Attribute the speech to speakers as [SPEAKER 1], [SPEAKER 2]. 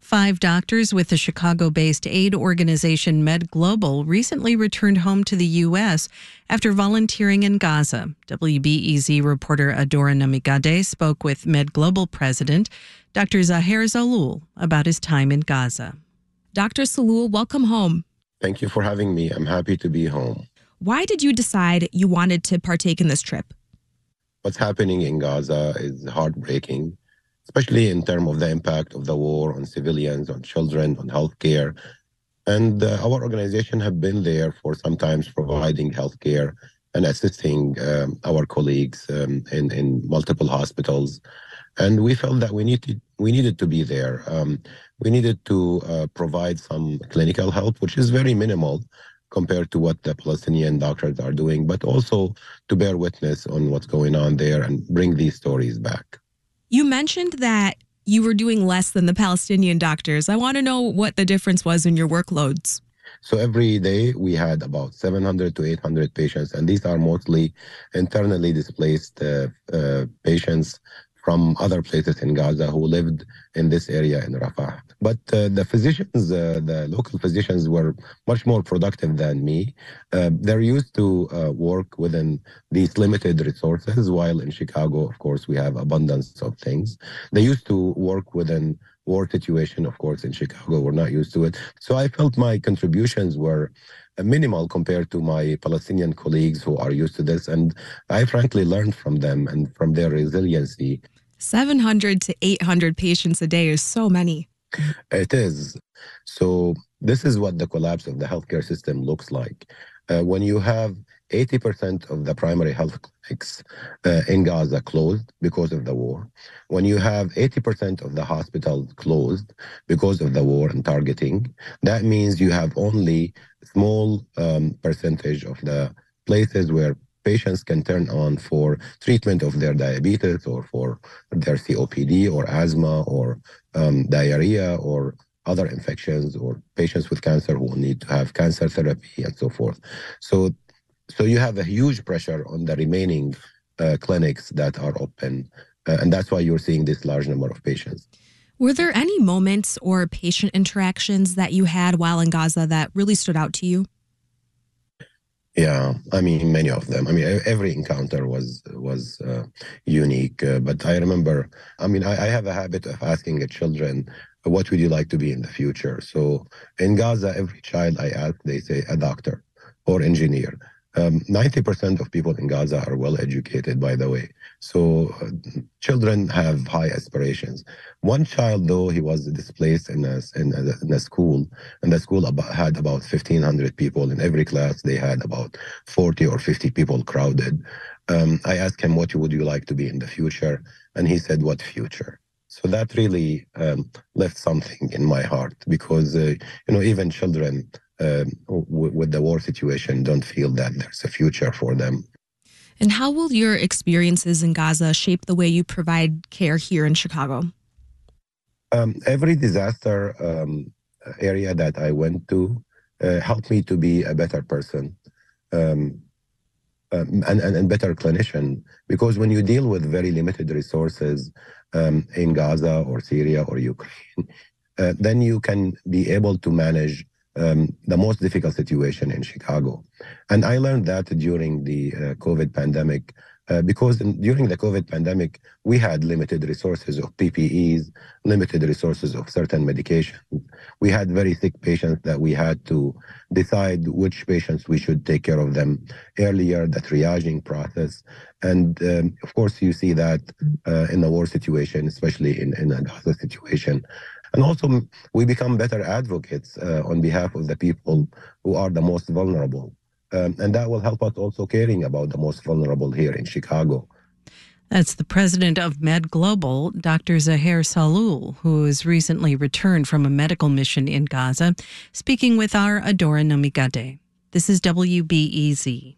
[SPEAKER 1] Five doctors with the Chicago based aid organization Med Global recently returned home to the U.S. after volunteering in Gaza. WBEZ reporter Adora Namigadde spoke with Med Global president Dr. Zaher Sahloul about his time in Gaza.
[SPEAKER 2] Dr. Sahloul, welcome home.
[SPEAKER 3] Thank you for having me. I'm happy to be home.
[SPEAKER 2] Why did you decide you wanted to partake in this trip?
[SPEAKER 3] What's happening in Gaza is heartbreaking especially in terms of the impact of the war on civilians, on children, on healthcare. And uh, our organization have been there for sometimes providing healthcare and assisting um, our colleagues um, in, in multiple hospitals. And we felt that we needed we needed to be there. Um, we needed to uh, provide some clinical help, which is very minimal compared to what the Palestinian doctors are doing, but also to bear witness on what's going on there and bring these stories back.
[SPEAKER 2] You mentioned that you were doing less than the Palestinian doctors. I want to know what the difference was in your workloads.
[SPEAKER 3] So every day we had about 700 to 800 patients, and these are mostly internally displaced uh, uh, patients from other places in Gaza who lived in this area in Rafah. But uh, the physicians, uh, the local physicians, were much more productive than me. Uh, they're used to uh, work within these limited resources, while in Chicago, of course, we have abundance of things. They used to work within war situation, of course, in Chicago. We're not used to it. So I felt my contributions were minimal compared to my Palestinian colleagues who are used to this. And I frankly learned from them and from their resiliency
[SPEAKER 2] 700 to 800 patients a day is so many.
[SPEAKER 3] It is. So, this is what the collapse of the healthcare system looks like. Uh, when you have 80% of the primary health clinics uh, in Gaza closed because of the war, when you have 80% of the hospitals closed because of the war and targeting, that means you have only small um, percentage of the places where patients can turn on for treatment of their diabetes or for their COPD or asthma or um, diarrhea or other infections or patients with cancer who need to have cancer therapy and so forth. So, so you have a huge pressure on the remaining uh, clinics that are open, uh, and that's why you're seeing this large number of patients.
[SPEAKER 2] Were there any moments or patient interactions that you had while in Gaza that really stood out to you?
[SPEAKER 3] Yeah, I mean many of them. I mean every encounter was was uh, unique. Uh, but I remember. I mean I, I, have a habit of asking the children, "What would you like to be in the future?" So in Gaza, every child I ask, they say a doctor or engineer. Um, 90% of people in Gaza are well educated, by the way. So uh, children have high aspirations. One child, though, he was displaced in a, in a, in a school, and the school about, had about 1,500 people. In every class, they had about 40 or 50 people crowded. Um, I asked him, what would you like to be in the future? And he said, what future? So that really um, left something in my heart because, uh, you know, even children uh, with the war situation don't feel that there's a future for them.
[SPEAKER 2] And how will your experiences in Gaza shape the way you provide care here in Chicago?
[SPEAKER 3] Um, every disaster um, area that I went to uh, helped me to be a better person um, um and, and, and, better clinician. Because when you deal with very limited resources um, in Gaza or Syria or Ukraine, uh, then you can be able to manage um, the most difficult situation in Chicago. And I learned that during the uh, COVID pandemic, uh, because in, during the COVID pandemic, we had limited resources of PPEs, limited resources of certain medications. We had very sick patients that we had to decide which patients we should take care of them earlier, the triaging process. And um, of course, you see that uh, in a war situation, especially in, in a Gaza situation. And also, we become better advocates uh, on behalf of the people who are the most vulnerable. Um, and that will help us also caring about the most vulnerable here in Chicago.
[SPEAKER 1] That's the president of Med Global, Dr. Zaher Sahloul, who has recently returned from a medical mission in Gaza, speaking with our Adora Namigadde. This is WBEZ.